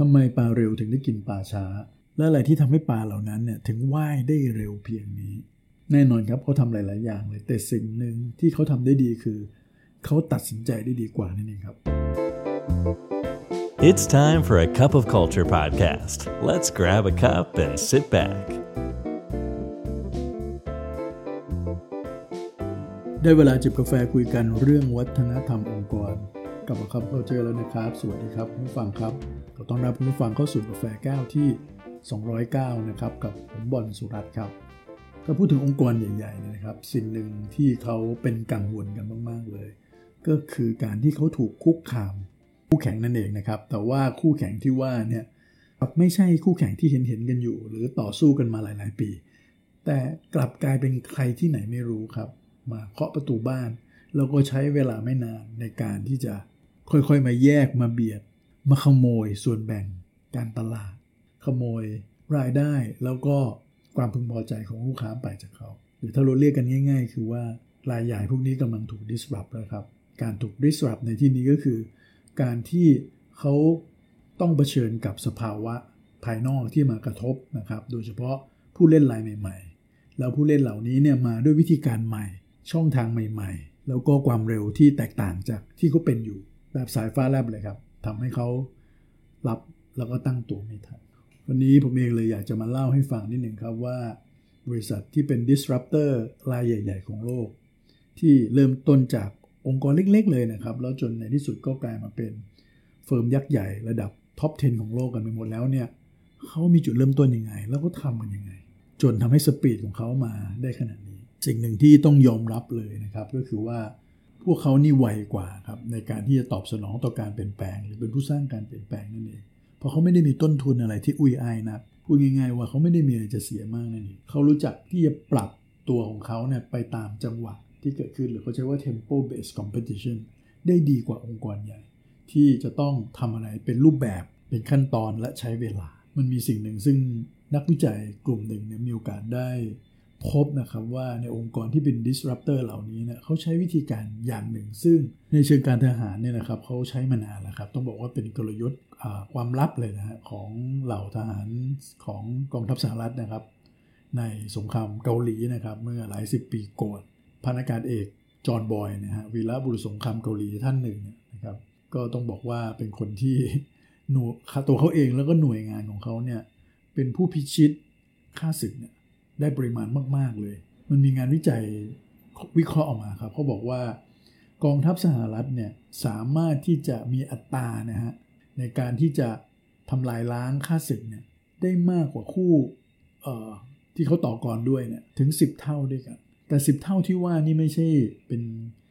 ทำไมปลาเร็วถึงได้กินปลาช้า และอะไรที่ทำให้ปลาเหล่านั้นเนี่ยถึงว่ายได้เร็วเพียงนี้ แน่นอนครับเขาทำหลาย ๆ อย่างเลย แต่สิ่งหนึ่งที่เขาทำได้ดีคือ เขาตัดสินใจได้ดีกว่านั่นเองครับ It's time for a cup of culture podcast. Let's grab a cup and sit back. ได้เวลาจิบกาแฟคุยกันเรื่องวัฒนธรรมองค์กร กับคับเข้าเจอแล้วนะครับ สวัสดีครับคุณผู้ฟังครับขอต้อนรับคุณผู้ฟังเข้าสู่กาแฟแก้วที่ 209 นะครับ กับผมบอลสุรัตน์ครับ ถ้าพูดถึงองค์กรใหญ่ๆนะครับ สิ่งหนึ่งที่เขาเป็นกังวลกันมากๆเลย ก็คือการที่เขาถูกคุกคาม คู่แข่งนั่นเองนะครับ แต่ว่าคู่แข่งที่ว่าเนี่ยไม่ใช่คู่แข่งที่เห็นเห็นกันอยู่ หรือต่อสู้กันมาหลาย ๆ ปี แต่กลับกลายเป็นใครที่ไหนไม่รู้ครับ มาเคาะประตูบ้านแล้วก็ใช้เวลาไม่นานในการที่จะ ค่อยๆ มาแยกมาเบียด มาขโมยส่วนแบ่งการตลาด ขโมยรายได้แล้วก็ความพึงพอใจของลูกค้าไปจากเขา หรือถ้าเราเรียกกันง่าย ๆ คือว่ารายใหญ่พวกนี้กำลังถูก disrupt แล้วครับ การถูก disrupt ในที่นี้ก็คือ การที่เขาต้องเผชิญกับสภาวะภายนอกที่มากระทบนะครับ โดยเฉพาะผู้เล่นรายใหม่ ๆ แล้วผู้เล่นเหล่านี้เนี่ยมาด้วยวิธีการใหม่ ช่องทางใหม่ ๆ แล้วก็ความเร็วที่แตกต่างจากที่เขาเป็นอยู่ แบบสายฟ้าแลบเลยครับทำให้เขารับแล้วก็ตั้งตัวไม่ทัน วันนี้ผมเองเลยอยากจะมาเล่าให้ฟังนิดหนึ่งครับว่าบริษัทที่เป็น disruptor รายใหญ่ ๆ ของโลก ที่เริ่มต้นจากองค์กรเล็ก ๆ เลยนะครับ แล้วจนในที่สุดก็กลายมาเป็นเฟิร์มยักษ์ใหญ่ระดับท็อป 10 ของโลกกันไปหมดแล้วเนี่ยเขามีจุดเริ่มต้นยังไง แล้วก็ทำกันยังไง จนทำให้สปีดของเขามาได้ขนาดนี้ สิ่งหนึ่งที่ต้องยอมรับเลยนะครับ ก็คือว่า พวกเขานี่ไวกว่าครับในการที่จะตอบสนองต่อการเปลี่ยนแปลง หรือเป็นผู้สร้างการเปลี่ยนแปลงนั่นเองเพราะเขาไม่ได้มีต้นทุนอะไรที่อุ้ยอายนะพูดง่าย ๆ ว่าเขาไม่ได้มีอะไรจะเสียมากนั่นเองเขารู้จักที่จะปรับตัวของเขาเนี่ยไปตามจังหวะที่เกิดขึ้นหรือเขาใช้ว่า tempo based competition ได้ดีกว่าองค์กรใหญ่ ที่จะต้องทำอะไรเป็นรูปแบบเป็นขั้นตอนและใช้เวลา มันมีสิ่งหนึ่งซึ่งนักวิจัยกลุ่มหนึ่งเนี่ยมีโอกาสได้ พบนะครับว่าในองค์กรที่เป็น disruptor เหล่านี้เนี่ยเขาใช้วิธีการอย่างหนึ่ง ซึ่งในเชิงการทหารเนี่ยนะครับเขาใช้มานานแล้วครับต้องบอกว่าเป็นกลยุทธ์ความลับเลยนะฮะของเหล่าทหารของกองทัพสหรัฐนะครับ ในสงครามเกาหลีนะครับ เมื่อหลายสิบปีก่อนพันอากาศเอกจอห์นบอยนะฮะวีระบุรุษสงครามเกาหลีท่านหนึ่งนะครับ ก็ต้องบอกว่าเป็นคนที่หน่วยตัวเขาเองแล้วก็หน่วยงานของเขาเนี่ยเป็นผู้พิชิตค่าศึกเนี่ย ได้ปริมาณมาก ๆ เลย มันมีงานวิจัยวิเคราะห์ออกมาครับเขาบอกว่ากองทัพสหรัฐเนี่ยสามารถที่จะมีอัตรานะฮะในการที่จะทำลายล้างค่าศึกเนี่ยได้มากกว่าคู่ที่เขาต่อกรด้วยเนี่ยถึง 10 เท่าด้วยกัน แต่ 10 เท่าที่ว่านี่ไม่ใช่เป็น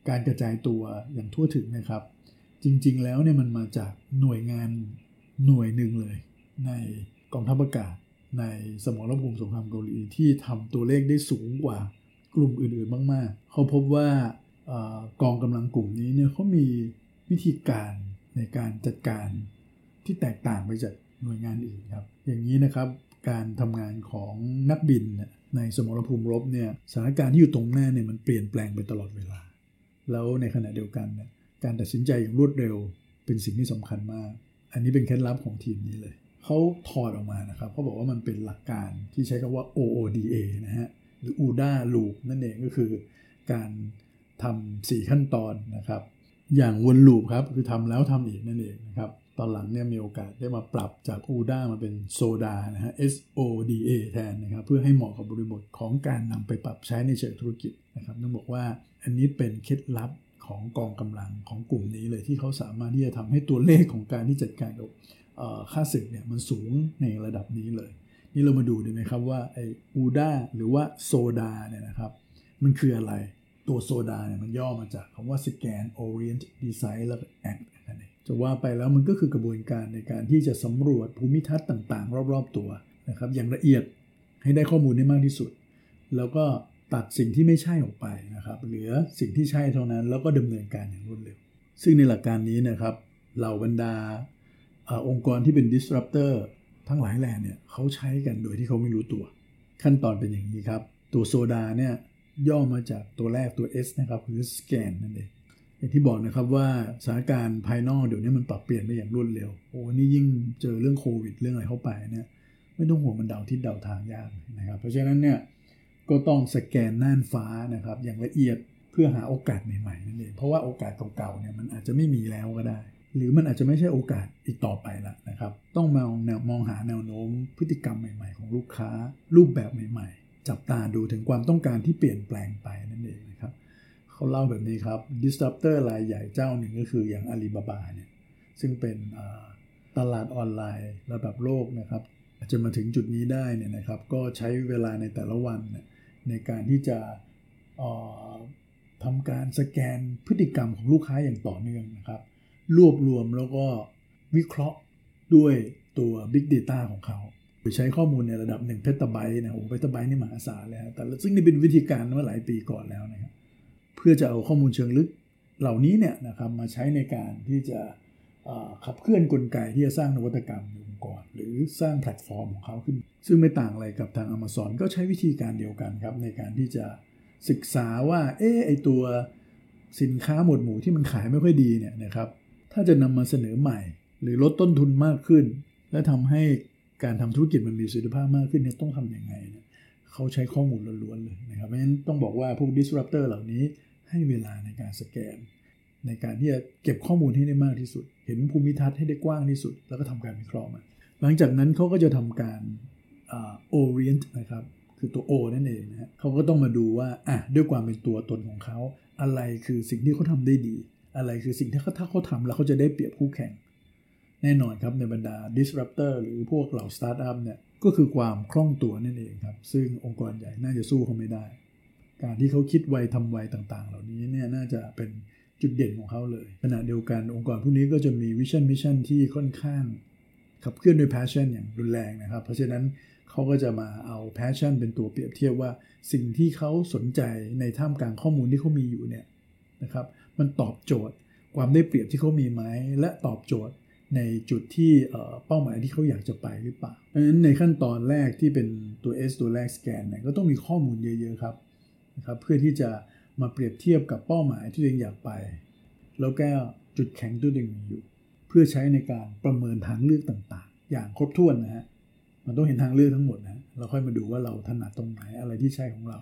การกระจายตัวอย่างทั่วถึงนะครับ จริงๆแล้วเนี่ยมันมาจากหน่วยงานหน่วยหนึ่งเลย ในกองทัพอากาศ ในสมรภูมิสงครามเกาหลีที่ทำตัวเลขได้สูงกว่ากลุ่มอื่นๆมากๆ เขาพบว่ากองกำลังกลุ่มนี้เนี่ยเขามีวิธีการในการจัดการที่แตกต่างไปจากหน่วยงานอื่นครับ อย่างนี้นะครับการทำงานของนักบินในสมรภูมิรบเนี่ยสถานการณ์ที่อยู่ตรงหน้าเนี่ยมันเปลี่ยนแปลงไปตลอดเวลา แล้วในขณะเดียวกันเนี่ยการตัดสินใจอย่างรวดเร็วเป็นสิ่งที่สำคัญมาก อันนี้เป็นเคล็ดลับของทีมนี้เลย เขาถอดออกมานะครับเขาบอกว่ามันเป็นหลักการที่ใช้คำว่า OODA นะฮะหรือ UDA Loop นั่นเองก็คือการทำสี่ขั้นตอนนะครับ อย่างวนลูปครับคือทำแล้วทำอีกนั่นเองนะครับ ตอนหลังเนี่ยมีโอกาสได้มาปรับจาก UDA มาเป็นโซดานะฮะ SODA แทนนะครับ เพื่อให้เหมาะกับบริบทของการนำไปปรับใช้ในเชิงธุรกิจนะครับต้องบอกว่าอันนี้เป็นเคล็ดลับของกองกำลังของกลุ่มนี้เลยที่เขาสามารถที่จะทำให้ตัวเลขของการที่จัดการกับ ค่าศึกเนี่ยมันสูงในระดับนี้เลย นี่เรามาดูดีไหมครับว่าไออูด้าหรือว่าโซดาเนี่ยนะครับมันคืออะไรตัวโซดาเนี่ยมันย่อมาจากคำว่า Scan Orient Design แล้ว Act นั่นเองจะว่าไปแล้วมันก็คือกระบวนการในการที่จะสำรวจภูมิทัศน์ต่าง ๆ รอบๆตัวนะครับอย่างละเอียดให้ได้ข้อมูลได้มากที่สุด แล้วก็ตัดสิ่งที่ไม่ใช่ออกไปนะครับเหลือสิ่งที่ใช่เท่านั้นแล้วก็ดำเนินการอย่างรวดเร็ว ซึ่งในหลักการนี้นะครับเหล่าบรรดา องค์กรที่เป็น disruptor ทั้งหลายแหล่เนี่ยเขาใช้กันโดยที่เขาไม่รู้ตัว ขั้นตอนเป็นอย่างนี้ครับ ตัวโซดาเนี่ยย่อมาจากตัวแรกตัว S นะครับคือ scan นั่นเองอย่างที่บอกนะครับว่าสถานการณ์ภายนอกเดี๋ยวนี้มันปรับเปลี่ยนไปอย่างรวดเร็วโอ้นี่ยิ่งเจอเรื่องโควิดเรื่องอะไรเข้าไปเนี่ยไม่ต้องห่วงมันเดาทิศเดาทางยากนะครับเพราะฉะนั้นเนี่ยก็ต้องสแกนน่านฟ้านะครับอย่างละเอียดเพื่อหาโอกาสใหม่ๆนั่นเองเพราะว่าโอกาสเก่าๆเนี่ยมันอาจจะไม่มีแล้วก็ได้ หรือมันอาจจะไม่ใช่โอกาสอีกต่อไปละนะครับ ต้องมองแนวมองหาแนวโน้มพฤติกรรมใหม่ๆ ของลูกค้า รูปแบบใหม่ๆ จับตาดูถึงความต้องการที่เปลี่ยนแปลงไปนั่นเองนะครับเขาเล่าแบบนี้ครับ disruptor รายใหญ่เจ้าหนึ่งก็คืออย่างอาลีบาบาเนี่ยซึ่งเป็นตลาดออนไลน์ระดับโลกนะครับจะมาถึงจุดนี้ได้เนี่ยนะครับก็ใช้เวลาในแต่ละวันในการที่จะทำการสแกนพฤติกรรมของลูกค้าอย่างต่อเนื่องนะครับ รวบรวมแล้วก็วิเคราะห์ด้วยตัว Big Data ของเขาโดยใช้ข้อมูลในระดับ1เพตาไบต์นะโอ้เพตาไบต์นี่มหาศาลเลยแต่ซึ่งนี่เป็นวิธีการเมื่อหลายปีก่อนแล้วนะครับเพื่อจะเอาข้อมูลเชิงลึกเหล่านี้เนี่ยนะครับมาใช้ในการที่จะขับเคลื่อนกลไกที่จะสร้างนวัตกรรมองค์กรหรือสร้างแพลตฟอร์มของเขาขึ้น ซึ่งไม่ต่างอะไรกับทาง Amazon ก็ใช้วิธีการเดียวกันครับ ในการที่จะศึกษาว่าเออไอตัวสินค้าหมวดหมู่ที่มันขายไม่ค่อยดีเนี่ยนะครับ ถ้าจะนำมาเสนอใหม่ หรือลดต้นทุนมากขึ้น และทำให้การทำธุรกิจมันมีประสิทธิภาพมากขึ้นเนี่ยต้องทํำยังไงเนี่ยเขาใช้ข้อมูลล้วนๆเลยนะครับเพราะฉะนั้นต้องบอกว่าพวก disruptor เหล่านี้ให้เวลาในการสแกน ในการที่จะเก็บข้อมูลให้ได้มากที่สุด เห็นภูมิทัศน์ให้ได้กว้างที่สุด แล้วก็ทำการวิเคราะห์มาหลังจากนั้นเขาก็จะทำการ orient นะครับคือตัว O นั่นเองนะเขาก็ต้องมาดูว่าอะด้วยความเป็นตัวตนของเขา อะไรคือสิ่งที่เขาทำได้ดี อะไรคือสิ่งที่เขาถ้าเขาทำแล้วเขาจะได้เปรียบคู่แข่ง แน่นอนครับในบรรดา disruptor หรือพวกเหล่า startup เนี่ยก็คือความคล่องตัวนั่นเองครับ ซึ่งองค์กรใหญ่น่าจะสู้เขาไม่ได้ การที่เขาคิดไวทำไวต่างๆ เหล่านี้เนี่ยน่าจะเป็นจุดเด่นของเขาเลยขณะเดียวกันองค์กรพวกนี้ก็จะมี vision mission ที่ค่อนข้างขับเคลื่อนด้วย passion อย่างรุนแรงนะครับ เพราะฉะนั้นเขาก็จะมาเอา passion เป็นตัวเปรียบเทียบว่า สิ่งที่เขาสนใจในท่ามกลางข้อมูลที่เขามีอยู่เนี่ย นะครับ มันตอบโจทย์ความได้เปรียบที่เขามีไหมและตอบโจทย์ในจุดที่เป้าหมายที่เขาอยากจะไปหรือเปล่าเพราะฉะนั้นในขั้นตอนแรกที่เป็นตัว S ตัวแรกสแกนเนี่ยก็ต้องมีข้อมูลเยอะๆครับนะครับเพื่อที่จะมาเปรียบเทียบกับเป้าหมายที่ตัวเองอยากไป แล้วก็จุดแข็งตัวเองมีอยู่ เพื่อใช้ในการประเมินทางเลือกต่างๆ อย่างครบถ้วนนะฮะมันต้องเห็นทางเลือกทั้งหมดนะเราค่อยมาดูว่าเราถนัดตรงไหนอะไรที่ใช่ของเรา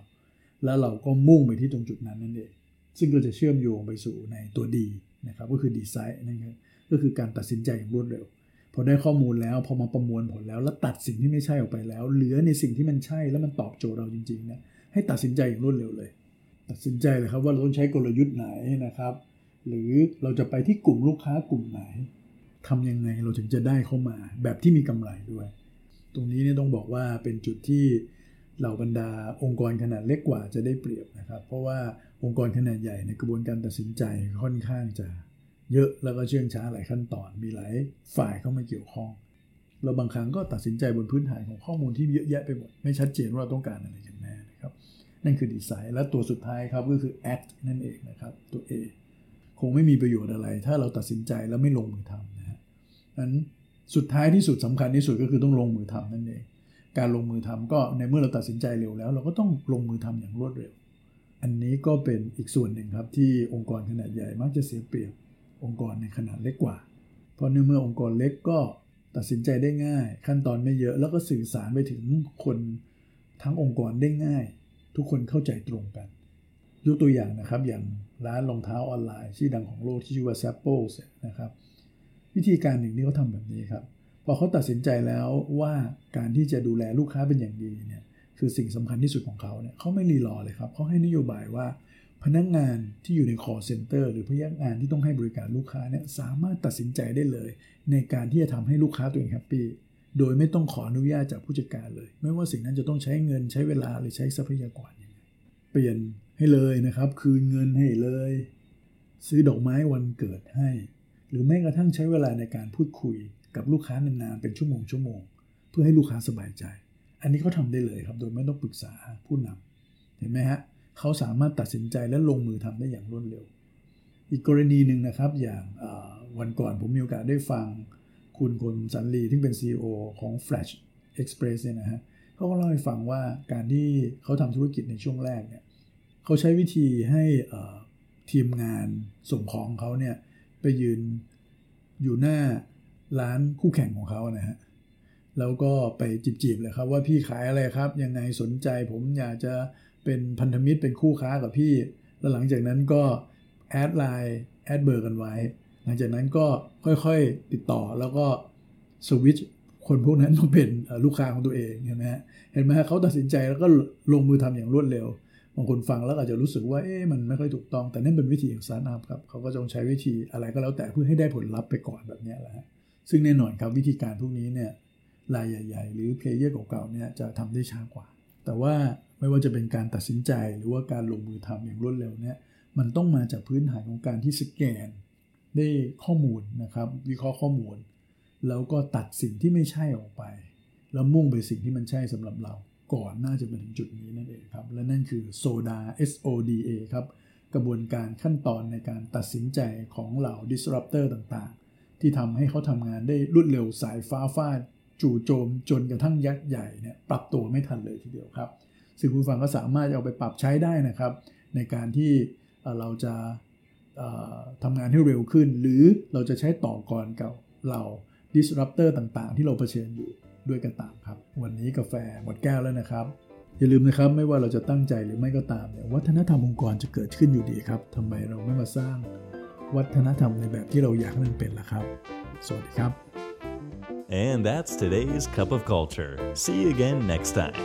แล้วเราก็มุ่งไปที่ตรงจุดนั้นนั่นเอง ซึ่งก็จะเชื่อมโยงไปสู่ในตัวดีนะครับก็คือดีไซน์นั่นก็คือการตัดสินใจอย่างรวดเร็ว พอได้ข้อมูลแล้วพอมาประมวลผลแล้ว แล้วตัดสิ่งที่ไม่ใช่ออกไปแล้ว เหลือในสิ่งที่มันใช่แล้วมันตอบโจทย์เราจริงๆนะให้ตัดสินใจอย่างรวดเร็วเลย ตัดสินใจเลยครับว่าเราต้องใช้กลยุทธ์ไหนนะครับ หรือเราจะไปที่กลุ่มลูกค้ากลุ่มไหนทำยังไงเราถึงจะได้เข้ามา แบบที่มีกำไรด้วย ตรงนี้เนี่ยต้องบอกว่าเป็นจุดที่ เหล่าบรรดาองค์กรขนาดเล็กกว่าจะได้เปรียบนะครับ เพราะว่าองค์กรขนาดใหญ่ในกระบวนการตัดสินใจค่อนข้างจะเยอะแล้วก็เชื่องช้าหลายขั้นตอนมีหลายฝ่ายเข้ามาเกี่ยวข้อง เราบางครั้งก็ตัดสินใจบนพื้นฐานของข้อมูลที่เยอะแยะไปหมดไม่ชัดเจนว่าเราต้องการอะไรกันแน่นะครับ นั่นคือดีไซน์และตัวสุดท้ายครับก็คือ act นั่นเองนะครับตัว A คงไม่มีประโยชน์อะไร ถ้าเราตัดสินใจแล้วไม่ลงมือทำนะฮะนั้นสุดท้ายที่สุดสำคัญที่สุดก็คือต้องลงมือทำนั่นเอง การลงมือทำก็ในเมื่อเราตัดสินใจเร็วแล้ว เราก็ต้องลงมือทำอย่างรวดเร็ว อันนี้ก็เป็นอีกส่วนหนึ่งครับที่องค์กรขนาดใหญ่มักจะเสียเปรียบองค์กรในขนาดเล็กกว่า เพราะในเมื่อองค์กรเล็กก็ตัดสินใจได้ง่าย ขั้นตอนไม่เยอะแล้วก็สื่อสารไปถึงคนทั้งองค์กรได้ง่าย ทุกคนเข้าใจตรงกัน ยกตัวอย่างนะครับอย่างร้านรองเท้าออนไลน์ชื่อดังของโลกที่ชื่อว่า Zappos นะครับวิธีการหนึ่งที่เขาทำแบบนี้ครับ พอเขาตัดสินใจแล้วว่าการที่จะดูแลลูกค้าเป็นอย่างดีเนี่ยคือสิ่งสำคัญที่สุดของเขาเนี่ยเขาไม่รีรอเลยครับเขาให้นโยบายว่าพนักงงานที่อยู่ใน call center หรือพนักงานที่ต้องให้บริการลูกค้าเนี่ยสามารถตัดสินใจได้เลย ในการที่จะทำให้ลูกค้าตัวเองแฮปปี้โดยไม่ต้องขออนุญาตจากผู้จัดการเลย ไม่ว่าสิ่งนั้นจะต้องใช้เงินใช้เวลาหรือใช้ทรัพยากรยังไงเปลี่ยนให้เลยนะครับ คืนเงินให้เลย ซื้อดอกไม้วันเกิดให้ หรือแม้กระทั่งใช้เวลาในการพูดคุย กับลูกค้านานๆเป็นชั่วโมงชั่วโมงเพื่อให้ลูกค้าสบายใจ อันนี้เขาทาได้เลยครับโดยไม่ต้องปรึกษาผู้นำเห็นไหมฮะเขาสามารถตัดสินใจและลงมือทำได้อย่างรวดเร็ว อีกกรณีหนึ่งนะครับอย่างวันก่อนผมมีโอกาสได้ฟังคุณคนสันลีที่เป็น CEO ของ Flash Express เนี่ยนะฮะเขาก็เล่าให้ฟังว่าการที่เขาทำธุรกิจในช่วงแรกเนี่ยเขาใช้วิธีให้ทีมงานส่งของเขาเนี่ยไปยืนอยู่หน้า ร้านคู่แข่งของเขานะฮะแล้วก็ไปจีบๆเลยครับว่าพี่ขายอะไรครับ ยังไงสนใจผมอยากจะเป็นพันธมิตรเป็นคู่ค้ากับพี่ แล้วหลังจากนั้นก็ add ไลน์ add เบอร์กันไว้ หลังจากนั้นก็ค่อยๆติดต่อแล้วก็สวิตช์คนพวกนั้นมาเป็นลูกค้าของตัวเองเห็นไหมฮะเห็นไหมฮะเขาตัดสินใจแล้วก็ลงมือทำอย่างรวดเร็วบางคนฟังแล้วอาจจะรู้สึกว่าเอ๊ะมันไม่ค่อยถูกต้องแต่นั่นเป็นวิธีของสตาร์ทอัพครับเขาก็จะใช้วิธีอะไรก็แล้วแต่เพื่อให้ได้ผลลัพธ์ไปก่อนแบบนี้แหละ ซึ่งแน่นอนครับวิธีการพวกนี้เนี่ยรายใหญ่ ๆ หรือ player เก่าๆเนี่ยจะทำได้ช้ากว่า แต่ว่าไม่ว่าจะเป็นการตัดสินใจหรือว่าการลงมือทำอย่างรวดเร็วเนี่ยมันต้องมาจากพื้นฐานของการที่สแกน ได้ข้อมูลนะครับวิเคราะห์ข้อมูล แล้วก็ตัดสิ่งที่ไม่ใช่ออกไป แล้วมุ่งไปสิ่งที่มันใช่สำหรับเราก่อนน่าจะไปถึงจุดนี้นั่นเองครับและนั่นคือ SODA S O D A ครับกระบวนการขั้นตอนในการตัดสินใจของเหล่า disruptor ต่าง ที่ทำให้เขาทำงานได้รวดเร็วสายฟ้าฟาด จู่โจมจนกระทั่งยักษ์ใหญ่เนี่ยปรับตัวไม่ทันเลยทีเดียวครับ ซึ่งคุณฟังก็สามารถเอาไปปรับใช้ได้นะครับ ในการที่เราจะทำงานให้เร็วขึ้น หรือเราจะใช้ต่อกรกับเรา disruptor ต่างๆ ที่เราเผชิญอยู่ด้วยกันต่ามครับ วันนี้กาแฟหมดแก้วแล้วนะครับ อย่าลืมนะครับไม่ว่าเราจะตั้งใจหรือไม่ก็ตามเนี่ยวัฒนธรรมองค์กรจะเกิดขึ้นอยู่ดีครับทำไมเราไม่มาสร้าง วัฒนธรรมในแบบที่เราอยากให้มันเป็นล่ะครับ สวัสดีครับ And that's today's Cup of Culture. See you again next time.